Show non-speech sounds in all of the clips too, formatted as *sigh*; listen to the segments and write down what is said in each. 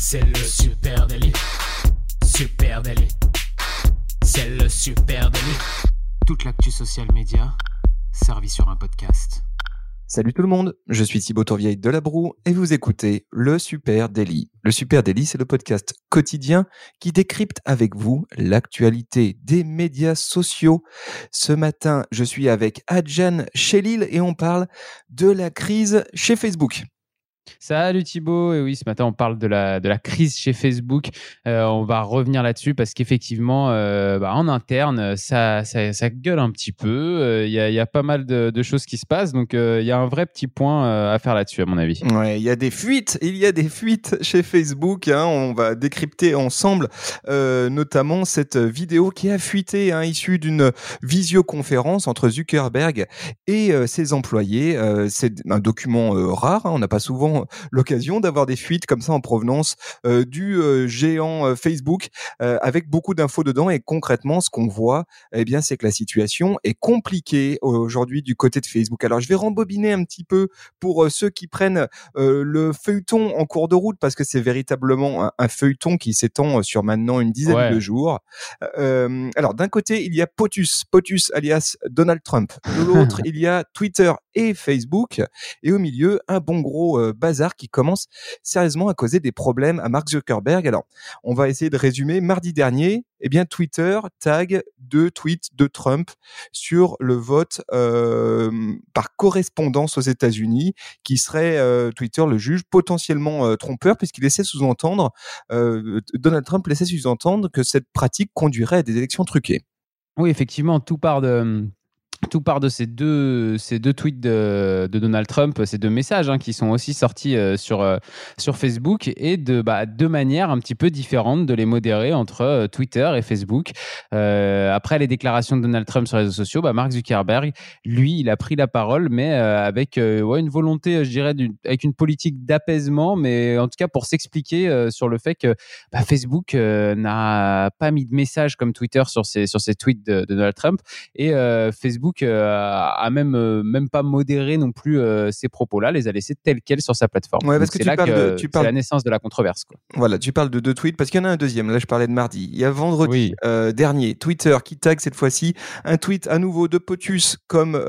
C'est le super délit. Super délit. C'est le super délit. Toute l'actu social média servie sur un podcast. Salut tout le monde, je suis Thibaut Tourvieille de La Broue et vous écoutez Le Super Daily. Le Super Daily, c'est le podcast quotidien qui décrypte avec vous l'actualité des médias sociaux. Ce matin, je suis avec Adjan Chelil et on parle de la crise chez Facebook. Salut Thibaut, et oui, ce matin on parle de la, de la crise chez Facebook. Euh, on va revenir là-dessus parce qu'effectivement, euh, bah, en interne, ça, ça, gueule un petit peu. Euh, il y, a, y, a, pas mal de, choses qui se passent, donc il y a un vrai petit point à faire là-dessus, à mon avis. Ouais, il y a des fuites, il y a des fuites chez Facebook. Hein, on va décrypter ensemble, notamment cette vidéo qui a fuité, hein, issue d'une visioconférence entre Zuckerberg et ses employés. C'est un document rare, hein, on n'a pas souvent l'occasion d'avoir des fuites comme ça en provenance euh, du euh, géant euh, Facebook avec beaucoup d'infos dedans et concrètement ce qu'on voit eh bien c'est que la situation est compliquée aujourd'hui du côté de Facebook. Alors je vais rembobiner un petit peu pour ceux qui prennent le feuilleton en cours de route parce que c'est véritablement un, feuilleton qui s'étend sur maintenant une dizaine de jours. alors d'un côté il y a POTUS, POTUS alias Donald Trump. De l'autre *laughs* il y a Twitter Facebook et au milieu un bon gros bazar qui commence sérieusement à causer des problèmes à Mark Zuckerberg. Alors, on va essayer de résumer. Mardi dernier, eh bien, Twitter tag deux tweets de Trump sur le vote euh, par correspondance aux États-Unis, qui serait euh, Twitter le juge potentiellement euh, trompeur puisqu'il laissait sous-entendre Donald Trump laissait sous-entendre que cette pratique conduirait à des élections truquées. Oui, effectivement, tout part de tout part de ces deux, ces deux tweets de, Donald Trump, ces deux messages hein, qui sont aussi sortis euh, sur, euh, sur Facebook et de bah, deux manières un petit peu différentes de les modérer entre euh, Twitter et Facebook. après les déclarations de Donald Trump sur les réseaux sociaux, bah, Mark Zuckerberg, lui, il a pris la parole, mais avec une volonté, je dirais, avec une politique d'apaisement, mais en tout cas pour s'expliquer sur le fait que bah, Facebook n'a pas mis de message comme Twitter sur ses, sur ses tweets de Donald Trump et Facebook euh, a même euh, même pas modéré non plus euh, ces propos-là, les a laissés tels quels sur sa plateforme. Ouais, parce que tu là parles que tu parles la naissance de la controverse. Quoi. Voilà, tu parles de deux tweets parce qu'il y en a un deuxième. Là, je parlais de mardi. Il y a vendredi dernier, Twitter qui tag cette fois-ci un tweet à nouveau de POTUS comme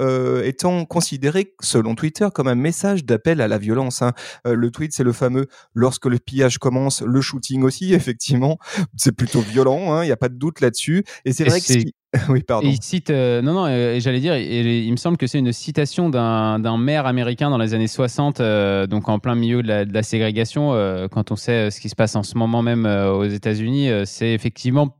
étant considéré, selon Twitter, comme un message d'appel à la violence. Hein. le tweet, c'est le fameux lorsque le pillage commence, le shooting aussi. *laughs* Effectivement, c'est plutôt violent. Hein, il n'y a pas de doute là-dessus. Et c'est vrai que *laughs* oui, pardon. il cite, euh, non, non, euh, j'allais dire, il me semble que c'est une citation d'un maire américain dans les années 60, euh, donc en plein milieu de la, de la ségrégation. quand on sait ce qui se passe en ce moment même aux États-Unis, c'est effectivement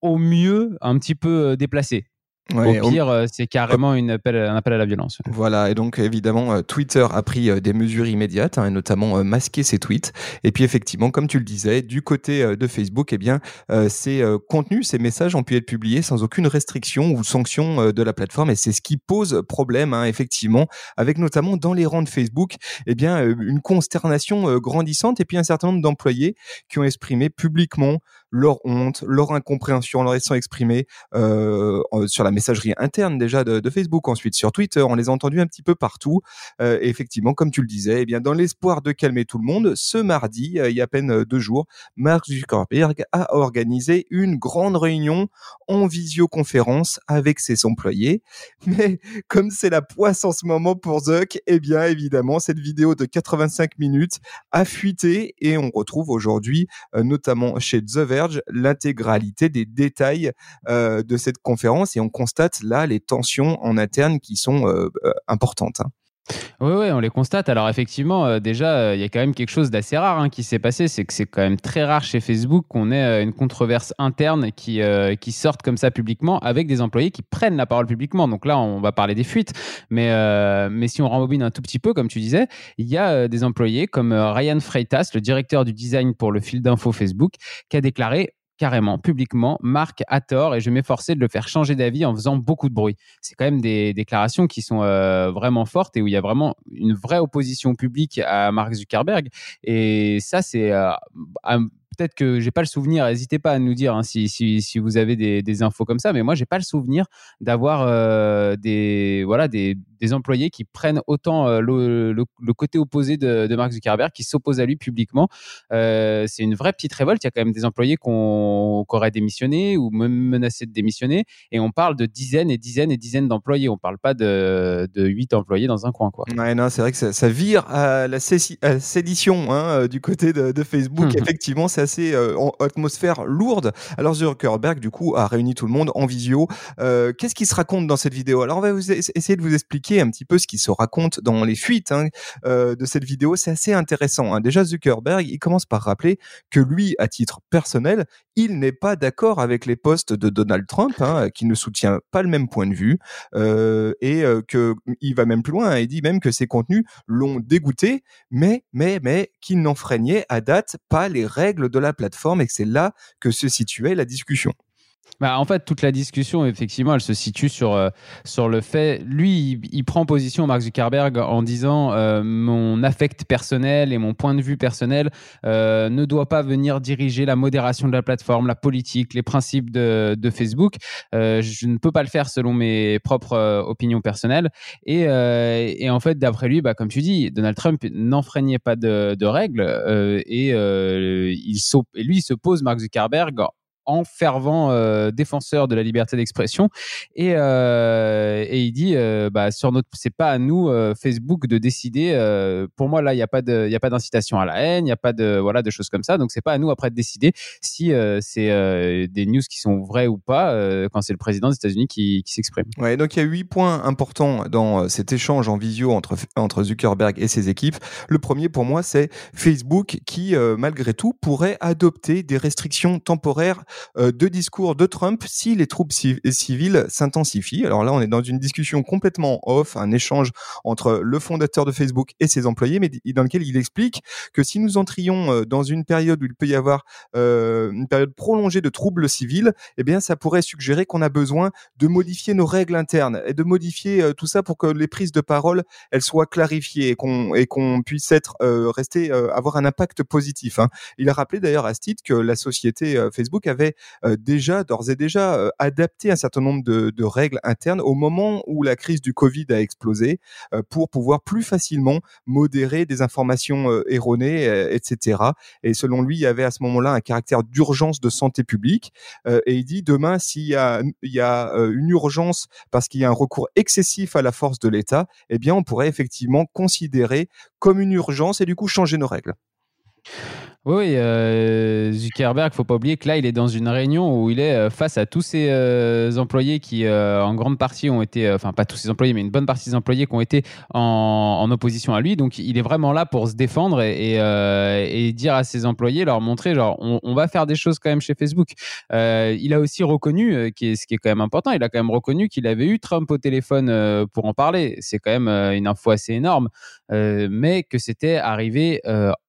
au mieux un petit peu déplacé. Ouais, Au pire, euh, c'est carrément une appel, un appel à la violence. Voilà, et donc évidemment, euh, Twitter a pris euh, des mesures immédiates, hein, et notamment masquer ses tweets. Et puis effectivement, comme tu le disais, du côté de Facebook, eh bien, ces contenus, ces messages ont pu être publiés sans aucune restriction ou sanction de la plateforme, et c'est ce qui pose problème, hein, effectivement, avec notamment dans les rangs de Facebook, eh bien, une consternation grandissante, et puis un certain nombre d'employés qui ont exprimé publiquement leur honte, leur incompréhension, leur laissant exprimer euh, sur la messagerie interne déjà de, Facebook, ensuite sur Twitter, on les a entendus un petit peu partout. Euh, effectivement, comme tu le disais, eh bien dans l'espoir de calmer tout le monde, ce mardi, euh, il y a à peine deux jours, Mark Zuckerberg a organisé une grande réunion en visioconférence avec ses employés. *laughs* Mais comme c'est la poisse en ce moment pour Zuck, eh bien évidemment, cette vidéo de 85 minutes a fuité et on retrouve aujourd'hui, notamment chez The Verge, l'intégralité des détails euh, de cette conférence et on constate là les tensions en interne qui sont euh, importantes. Hein. Oui, oui, on les constate. Alors effectivement, euh, déjà, euh, il y a quand même quelque chose d'assez rare hein, qui s'est passé. C'est que c'est quand même très rare chez Facebook qu'on ait euh, une controverse interne qui, qui sorte comme ça publiquement avec des employés qui prennent la parole publiquement. Donc là, on va parler des fuites. Mais, mais si on rembobine un tout petit peu, comme tu disais, il y a des employés comme Ryan Freitas, le directeur du design pour le fil d'info Facebook, qui a déclaré carrément, publiquement, Marc a tort et je m'efforçais de le faire changer d'avis en faisant beaucoup de bruit. C'est quand même des déclarations qui sont euh, vraiment fortes et où il y a vraiment une vraie opposition publique à Mark Zuckerberg. Et ça, c'est euh, peut-être que j'ai pas le souvenir. N'hésitez pas à nous dire hein, si, si, si, vous avez des, des, infos comme ça. Mais moi, j'ai pas le souvenir d'avoir euh, des voilà des des employés qui prennent autant le, côté opposé de, Mark Zuckerberg, qui s'opposent à lui publiquement. c'est une vraie petite révolte. Il y a quand même des employés qui auraient démissionné ou même menacé de démissionner. Et on parle de dizaines et dizaines et dizaines d'employés. On ne parle pas de, de 8 employés dans un coin. Quoi. Ouais, non, c'est vrai que ça, vire à la sédition hein, du côté de, Facebook. Effectivement, c'est assez en atmosphère lourde. Alors Zuckerberg, du coup, a réuni tout le monde en visio. Euh, qu'est-ce qui se raconte dans cette vidéo? Alors, on va essayer de vous expliquer un petit peu ce qui se raconte dans les fuites hein, euh, de cette vidéo. C'est assez intéressant. Hein. Déjà, Zuckerberg, il commence par rappeler que lui, à titre personnel, il n'est pas d'accord avec les posts de Donald Trump, hein, qui ne soutient pas le même point de vue, euh, et que il va même plus loin. il dit même que ses contenus l'ont dégoûté, mais mais mais qu'il n'enfreignait à date pas les règles de la plateforme et que c'est là que se situait la discussion. Bah, en fait, toute la discussion, effectivement, elle se situe sur, euh, sur le fait. Lui, il, prend position, Mark Zuckerberg, en disant euh, Mon affect personnel et mon point de vue personnel euh, ne doit pas venir diriger la modération de la plateforme, la politique, les principes de, Facebook. je ne peux pas le faire selon mes propres opinions personnelles. Et, en fait, d'après lui, bah, comme tu dis, Donald Trump n'enfreignait pas de, règles et, il lui, il se pose, Mark Zuckerberg, en fervent euh, défenseur de la liberté d'expression et, euh, il dit euh, bah, sur notre c'est pas à nous Facebook de décider pour moi là il n'y a pas d'incitation à la haine il n'y a pas de voilà de choses comme ça donc c'est pas à nous après de décider si c'est des news qui sont vraies ou pas quand c'est le président des États-Unis qui, s'exprime. Ouais donc il y a huit points importants dans cet échange en visio entre entre Zuckerberg et ses équipes. Le premier pour moi c'est Facebook qui malgré tout pourrait adopter des restrictions temporaires de discours de Trump si les troupes civiles s'intensifient. Alors là, on est dans une discussion complètement off, un échange entre le fondateur de Facebook et ses employés, mais dans lequel il explique que si nous entrions euh, dans une période où il peut y avoir euh, une période prolongée de troubles civils, eh bien, ça pourrait suggérer qu'on a besoin de modifier nos règles internes et de modifier tout ça pour que les prises de parole elles soient clarifiées et qu'on et qu'on puisse être rester avoir un impact positif. Hein. Il a rappelé d'ailleurs à ce titre que la société Facebook avait euh, déjà, d'ores et déjà, euh, adapté un certain nombre de, règles internes au moment où la crise du Covid a explosé euh, pour pouvoir plus facilement modérer des informations erronées, etc. Et selon lui, il y avait à ce moment-là un caractère d'urgence de santé publique. et il dit demain, s'il y a, y a une urgence parce qu'il y a un recours excessif à la force de l'État, eh bien, on pourrait effectivement considérer comme une urgence et du coup changer nos règles. Oui, euh, Zuckerberg, faut pas oublier que là, il est dans une réunion où il est euh, face à tous ses euh, employés qui, euh, en grande partie, ont été, enfin pas tous ses employés, mais une bonne partie des employés qui ont été en, opposition à lui. Donc, il est vraiment là pour se défendre et, dire à ses employés, leur montrer, genre, on, va faire des choses quand même chez Facebook. il a aussi reconnu, ce qui est quand même important, il a quand même reconnu qu'il avait eu Trump au téléphone pour en parler. C'est quand même une info assez énorme, mais que c'était arrivé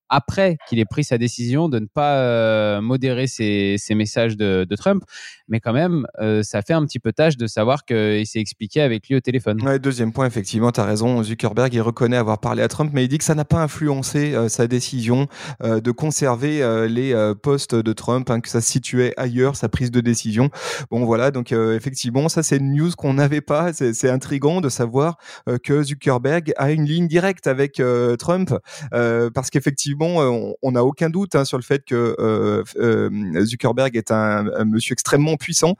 après qu'il ait pris sa décision de ne pas euh, modérer ses, messages de, Trump. Mais quand même, euh, ça fait un petit peu tâche de savoir qu'il s'est expliqué avec lui au téléphone. Ouais, deuxième point, effectivement, tu as raison. Zuckerberg, il reconnaît avoir parlé à Trump, mais il dit que ça n'a pas influencé euh, sa décision de conserver les postes de Trump, hein, que ça se situait ailleurs, sa prise de décision. Bon, voilà, donc effectivement, ça, c'est une news qu'on n'avait pas. C'est intrigant de savoir que Zuckerberg a une ligne directe avec Trump, parce qu'effectivement, euh, on n'a aucun doute hein, sur le fait que euh, euh, Zuckerberg est un, monsieur extrêmement puissant,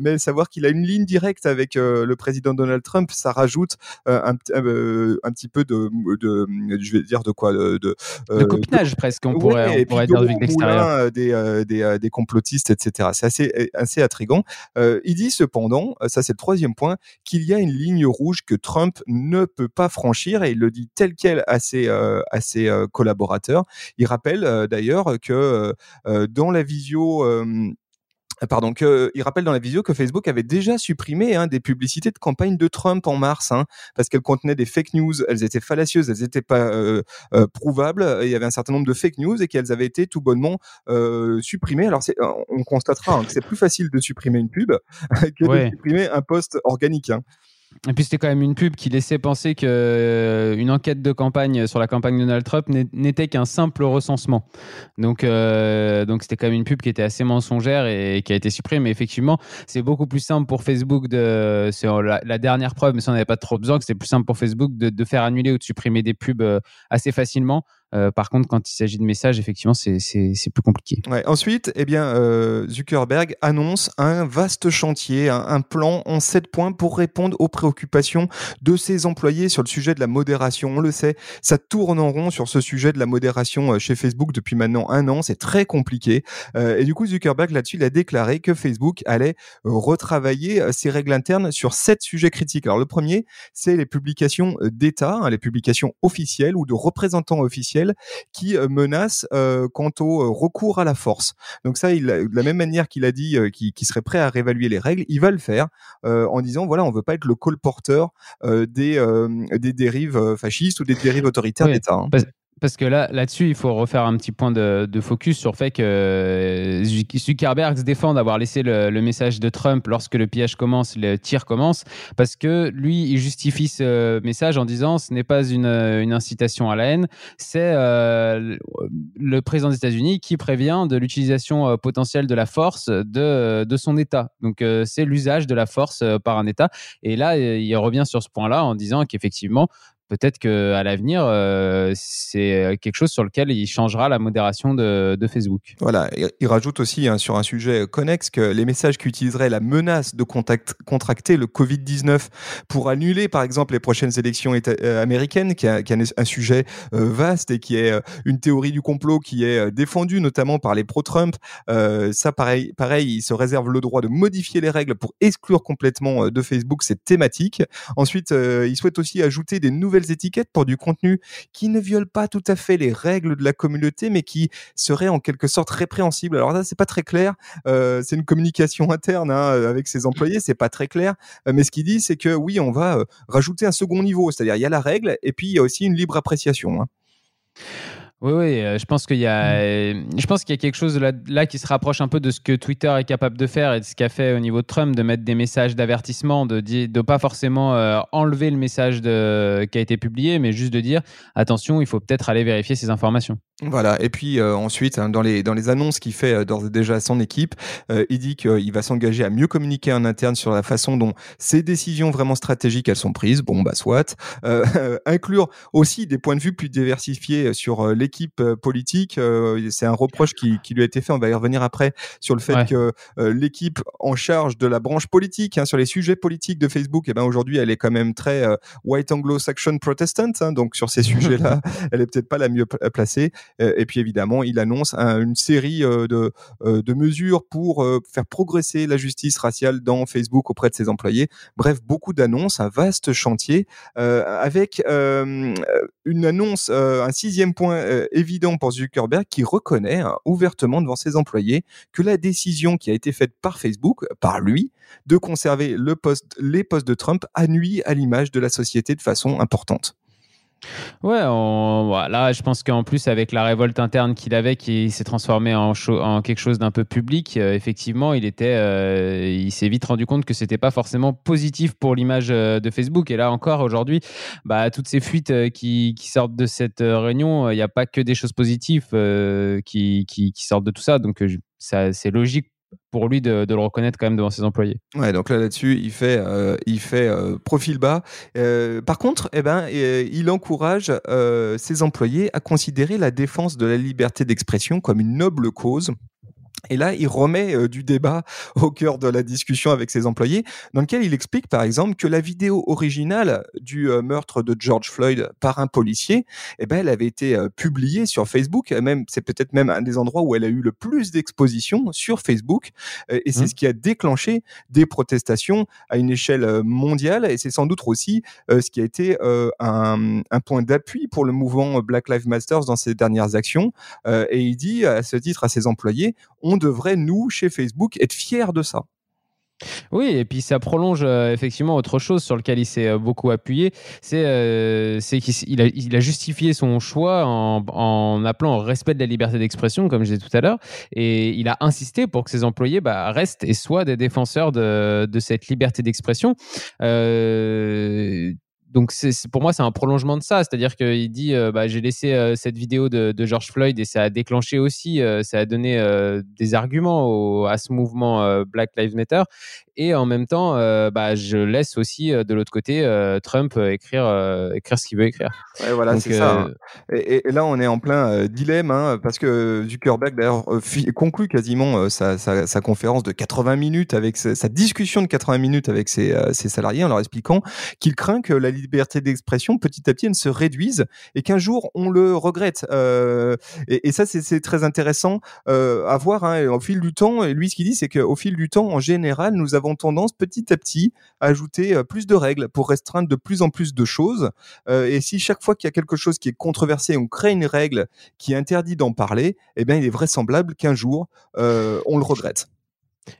mais savoir qu'il a une ligne directe avec le président Donald Trump, ça rajoute un, un, petit peu de, de, je vais dire de quoi, de, de, copinage presque, on pourrait, on pourrait dire de l'extérieur. Des, des, des, complotistes, etc. C'est assez, assez intrigant. il dit cependant, ça c'est le troisième point, qu'il y a une ligne rouge que Trump ne peut pas franchir et il le dit tel quel à ses, à ses collaborateurs il rappelle euh, d'ailleurs que euh, euh, dans la visio Pardon, que, il rappelle dans la que Facebook avait déjà supprimé hein, des publicités de campagne de Trump en mars, hein, parce qu'elles contenaient des fake news, elles étaient fallacieuses, elles n'étaient pas prouvables, il y avait un certain nombre de fake news et qu'elles avaient été tout bonnement supprimées. Alors on constatera hein, que c'est plus facile de supprimer une pub *laughs* que de supprimer un post organique. Et puis c'était quand même une pub qui laissait penser que euh, une enquête de campagne sur la campagne de Donald Trump n'était qu'un simple recensement. Donc euh, donc c'était quand même une pub qui était assez mensongère et qui a été supprimée. Mais effectivement, c'est beaucoup plus simple pour Facebook de c'est la, dernière preuve, mais ça n'avait pas trop besoin que plus simple pour Facebook de, de, faire annuler ou de supprimer des pubs euh, assez facilement euh, par contre, quand il s'agit de messages, effectivement, c'est plus compliqué. Ensuite, eh bien, euh, Zuckerberg annonce un vaste chantier, un, plan en sept points pour répondre aux préoccupations de ses employés sur le sujet de la modération. On le sait, ça tourne en rond sur ce sujet de la modération euh, chez Facebook depuis maintenant un an. C'est très compliqué. et du coup, Zuckerberg, là-dessus, il a déclaré que Facebook allait retravailler ses règles internes sur sept sujets critiques. Alors, le premier, c'est les publications d'État, hein, les publications officielles ou de représentants officiels qui euh, menace euh, quant au euh, recours à la force. Donc ça, il, de la même manière qu'il a dit qu'il serait prêt à réévaluer les règles, il va le faire en disant voilà, on veut pas être le colporteur des, des dérives fascistes ou des dérives autoritaires d'État. Hein. Parce que là, là-dessus, il faut refaire un petit point de, focus sur le fait que euh, Zuckerberg se défend d'avoir laissé le, message de Trump lorsque le piège commence, le tir commence, parce que lui, il justifie ce message en disant ce n'est pas une, incitation à la haine, c'est euh, le président des États-Unis qui prévient de l'utilisation euh, potentielle de la force de, de son État. Donc, c'est l'usage de la force par un État. Et là, il revient sur ce point-là en disant qu'effectivement, peut-être qu'à l'avenir, euh, c'est euh, quelque chose sur lequel il changera la modération de, Facebook. Voilà, il rajoute aussi hein, sur un sujet connexe que les messages qui utiliseraient la menace de contracter le Covid-19 pour annuler, par exemple, les prochaines élections euh, américaines, qui, a, un sujet vaste et qui est une théorie du complot qui est défendue notamment par les pro-Trump. ça, pareil, pareil, il se réserve le droit de modifier les règles pour exclure complètement de Facebook cette thématique. Ensuite, il souhaite aussi ajouter des nouvelles étiquettes pour du contenu qui ne viole pas tout à fait les règles de la communauté, mais qui serait en quelque sorte répréhensible. Alors là, c'est pas très clair. Euh, c'est une communication interne hein, avec ses employés, c'est pas très clair. Euh, mais ce qu'il dit, c'est que oui, on va euh, rajouter un second niveau, c'est-à-dire il y a la règle et puis il y a aussi une libre appréciation. Hein. Oui, oui, euh, je pense qu'il y a, je pense qu'il y a quelque chose là, là, qui se rapproche un peu de ce que Twitter est capable de faire et de ce qu'a fait au niveau de Trump, de mettre des messages d'avertissement, de ne pas forcément euh, enlever le message de, qui a été publié, mais juste de dire attention, il faut peut-être aller vérifier ces informations. Voilà, et puis euh, ensuite, hein, dans, les, dans les annonces qu'il fait d'ores et déjà à son équipe, il dit qu'il va s'engager à mieux communiquer en interne sur la façon dont ces décisions vraiment stratégiques elles sont prises. Bon, bah soit. *laughs* inclure aussi des points de vue plus diversifiés sur l'équipe euh, politique. Euh, c'est un reproche qui, lui a été fait. On va y revenir après sur le fait que euh, l'équipe en charge de la branche politique, hein, sur les sujets politiques de Facebook, et eh ben aujourd'hui, elle est quand même très white Anglo-Saxon Protestant. Hein, donc sur ces *laughs* sujets-là, elle est peut-être pas la mieux placée. et puis évidemment, il annonce une série de, de mesures pour faire progresser la justice raciale dans Facebook auprès de ses employés. Bref, beaucoup d'annonces, un vaste chantier avec une annonce, un sixième point euh, évident pour Zuckerberg qui reconnaît hein, ouvertement devant ses employés que la décision qui a été faite par Facebook, par lui, de conserver les postes de Trump a nuit à l'image de la société de façon importante. Ouais, voilà, je pense qu'en plus avec la révolte interne qu'il avait, qui s'est transformé en, quelque chose d'un peu public, euh, effectivement, il était, euh, il s'est vite rendu compte que c'était pas forcément positif pour l'image euh, de Facebook. Et là encore aujourd'hui, bah, toutes ces fuites qui, sortent de cette réunion, il n'y a pas que des choses positives qui, sortent de tout ça. Donc c'est logique pour lui de, le reconnaître quand même devant ses employés. Ouais, donc là là-dessus, il fait, euh, il fait euh, profil bas. Euh, par contre, eh ben, il encourage ses employés à considérer la défense de la liberté d'expression comme une noble cause et là, il remet euh, du débat *laughs* au cœur de la discussion avec ses employés, dans lequel il explique par exemple que la vidéo originale du euh, meurtre de George Floyd par un policier, eh ben, elle avait été euh, publiée sur Facebook. Même, c'est peut-être même un des endroits où elle a eu le plus d'exposition sur Facebook. et c'est mmh. ce qui a déclenché des protestations à une échelle mondiale. Et c'est sans doute aussi ce qui a été un, un, point d'appui pour le mouvement Black Lives Matter dans ses dernières actions. et il dit à ce titre à ses employés, on devrait, nous, chez Facebook, être fiers de ça. Oui, et puis ça prolonge euh, effectivement autre chose sur lequel il s'est euh, beaucoup appuyé, c'est euh, qu'il a, justifié son choix en, appelant au respect de la liberté d'expression, comme je disais tout à l'heure, et il a insisté pour que ses employés bah, restent et soient des défenseurs de cette liberté d'expression. Donc c'est, pour moi, c'est un prolongement de ça. C'est-à-dire qu'il dit euh, bah, j'ai laissé euh, cette vidéo de, George Floyd et ça a déclenché aussi, euh, ça a donné des arguments à ce mouvement Black Lives Matter. Et en même temps, bah, je laisse aussi de l'autre côté Trump écrire, écrire ce qu'il veut écrire. Ouais, voilà, c'est ça. Hein. Et, là, on est en plein dilemme hein, parce que Zuckerberg, d'ailleurs, conclut quasiment sa, sa, conférence de 80 minutes avec sa, discussion de 80 minutes avec ses, ses salariés en leur expliquant qu'il craint que la liberté d'expression petit à petit ne se réduise et qu'un jour on le regrette. Euh, et, ça c'est très intéressant euh, à voir hein, au fil du temps. Et lui ce qu'il dit c'est qu'au fil du temps en général nous avons tendance petit à petit à ajouter euh, plus de règles pour restreindre de plus en plus de choses. et si chaque fois qu'il y a quelque chose qui est controversé, on crée une règle qui interdit d'en parler, eh bien il est vraisemblable qu'un jour on le regrette.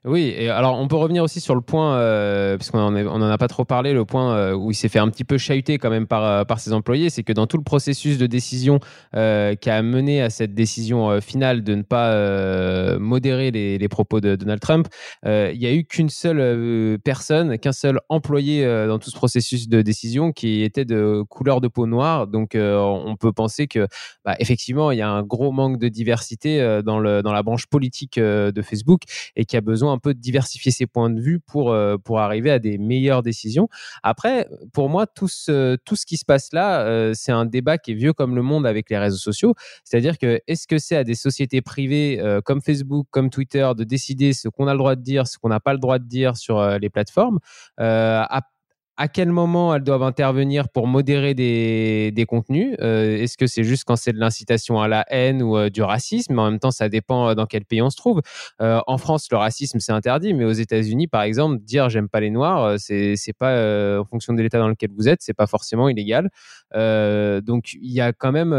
Oui, et alors on peut revenir aussi sur le point, euh, puisqu'on n'en en a pas trop parlé, le point euh, où il s'est fait un petit peu chahuter quand même par, euh, ses employés, c'est que dans tout le processus de décision qui a mené à cette décision finale de ne pas modérer les, propos de Donald Trump, il n'y a eu qu'une seule personne, qu'un seul employé dans tout ce processus de décision qui était de couleur de peau noire. Donc on peut penser que bah, effectivement il y a un gros manque de diversité dans, dans la branche politique de Facebook et qui a besoin besoin un peu de diversifier ses points de vue pour, euh, pour arriver à des meilleures décisions. Après, pour moi, tout ce, tout ce qui se passe là, euh, c'est un débat qui est vieux comme le monde avec les réseaux sociaux. C'est-à-dire que est-ce que c'est à des sociétés privées euh, comme Facebook, comme Twitter, de décider ce qu'on a le droit de dire, ce qu'on n'a pas le droit de dire sur les plateformes? À quel moment elles doivent intervenir pour modérer des, des contenus? Euh, Est-ce que c'est juste quand c'est de l'incitation à la haine ou euh, du racisme? En même temps, ça dépend euh, dans quel pays on se trouve. en France, le racisme c'est interdit, mais aux États-Unis, par exemple, dire j'aime pas les noirs, c'est c'est pas en fonction de l'état dans lequel vous êtes, c'est pas forcément illégal. donc il y a quand même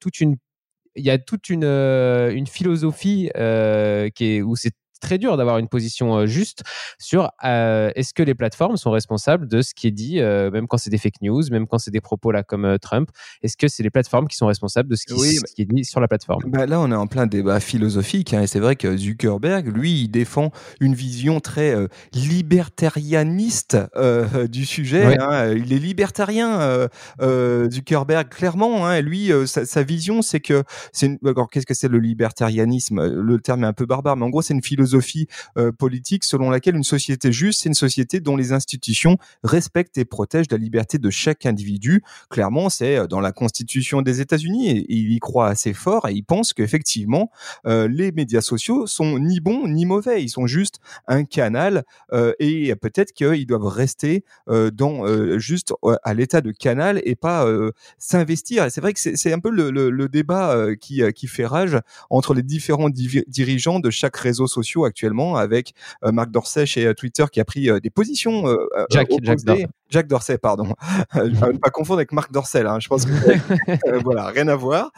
toute une il y a toute une, une philosophie qui est où c'est très dur d'avoir une position euh, juste sur euh, est-ce que les plateformes sont responsables de ce qui est dit, euh, même quand c'est des fake news, même quand c'est des propos là comme Trump. Est-ce que c'est les plateformes qui sont responsables de ce qui, est dit sur la plateforme? bah Là, on est en plein débat philosophique. Hein, et c'est vrai que Zuckerberg, lui, il défend une vision très libertarianiste du sujet. Hein. il est libertarien, Zuckerberg, clairement. Hein, lui, sa, vision, c'est que c'est. Alors, qu'est-ce que c'est le libertarianisme? Le terme est un peu barbare, mais en gros, c'est une philosophie philosophie euh, politique selon laquelle une société juste, c'est une société dont les institutions respectent et protègent la liberté de chaque individu. Clairement, c'est euh, dans la Constitution des États-Unis et, il y croit assez fort et il pense qu'effectivement, euh, les médias sociaux sont ni bons ni mauvais, ils sont juste un canal et peut-être qu'ils doivent rester dans juste à l'état de canal et pas s'investir. C'est vrai que c'est un peu le, débat qui fait rage entre les différents dirigeants de chaque réseau social actuellement avec euh, Marc Dorsey chez euh, Twitter qui a pris euh, des positions Jack, Jack Dorsey. Jack Dorsey, pardon. *laughs* ne pas confondre avec Marc Dorsey, là. Hein. Je pense que *laughs* voilà, rien à voir.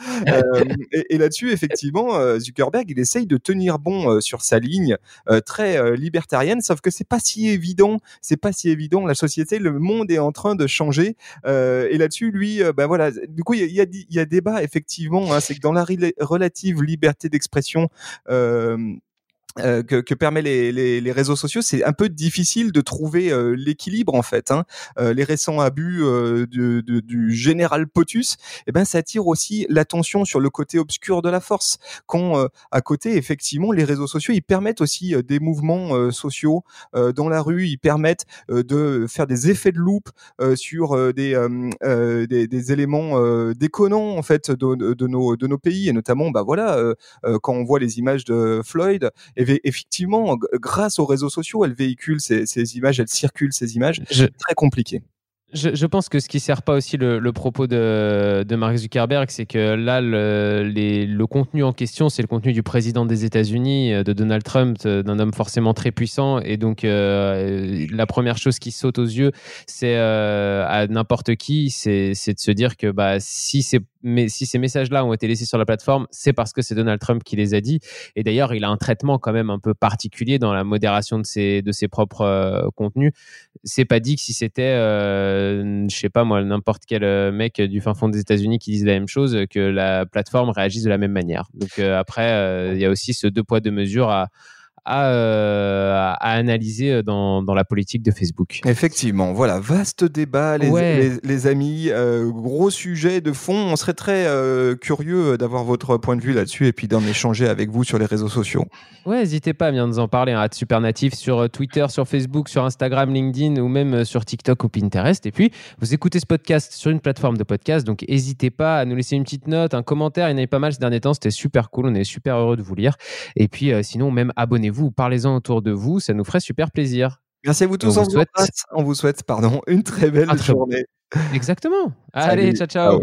et, là-dessus, effectivement, Zuckerberg, il essaye de tenir bon sur sa ligne très libertarienne, sauf que c'est pas si évident. C'est pas si évident. La société, le monde est en train de changer. et là-dessus, lui, ben voilà. Du coup, il y a, y a, débat effectivement. Hein, c'est que dans la relative liberté d'expression. Euh, que, que, permet les, les, les, réseaux sociaux, c'est un peu difficile de trouver euh, l'équilibre en fait. Hein. Euh, les récents abus du, du, général POTUS, eh ben ça attire aussi l'attention sur le côté obscur de la force. Quand à côté, effectivement, les réseaux sociaux, ils permettent aussi des mouvements sociaux dans la rue, ils permettent de faire des effets de loupe sur des, des, des, éléments déconnants en fait de, de, nos de nos pays et notamment, bah voilà, quand on voit les images de Floyd effectivement, grâce aux réseaux sociaux, elle véhicule ces, images, elle circule ces images. C'est très compliqué. Je, pense que ce qui sert pas aussi le, propos de, de, Mark Zuckerberg, c'est que là, le, le, contenu en question, c'est le contenu du président des États-Unis, euh, de Donald Trump, euh, d'un homme forcément très puissant. Et donc, euh, la première chose qui saute aux yeux, c'est à n'importe qui, c'est de se dire que bah, si c'est mais si ces messages-là ont été laissés sur la plateforme, c'est parce que c'est Donald Trump qui les a dit. Et d'ailleurs, il a un traitement quand même un peu particulier dans la modération de ses, de ses propres euh, contenus. C'est pas dit que si c'était, euh, je sais pas moi, n'importe quel euh, mec du fin fond des États-Unis qui dise la même chose, que la plateforme réagisse de la même manière. Donc après, il y a aussi ce deux poids deux mesures à euh, à, à, analyser euh, dans, dans, la politique de Facebook. Effectivement, voilà, vaste débat, les, les, amis, euh, gros sujet de fond. On serait très curieux d'avoir votre point de vue là-dessus et puis d'en échanger avec vous sur les réseaux sociaux. Ouais, n'hésitez pas à bien nous en parler, hein, super natif sur Twitter, sur Facebook, sur Instagram, LinkedIn ou même sur TikTok ou Pinterest. Et puis, vous écoutez ce podcast sur une plateforme de podcast, donc n'hésitez pas à nous laisser une petite note, un commentaire. Il y en avait pas mal ces derniers temps, c'était super cool, on est super heureux de vous lire. Et puis, sinon, même abonnez-vous vous, parlez-en autour de vous, ça nous ferait super plaisir. Merci à vous tous. On, vous, souhaite... on vous souhaite pardon, *laughs* une très belle journée. Exactement. Allez, ciao. ciao.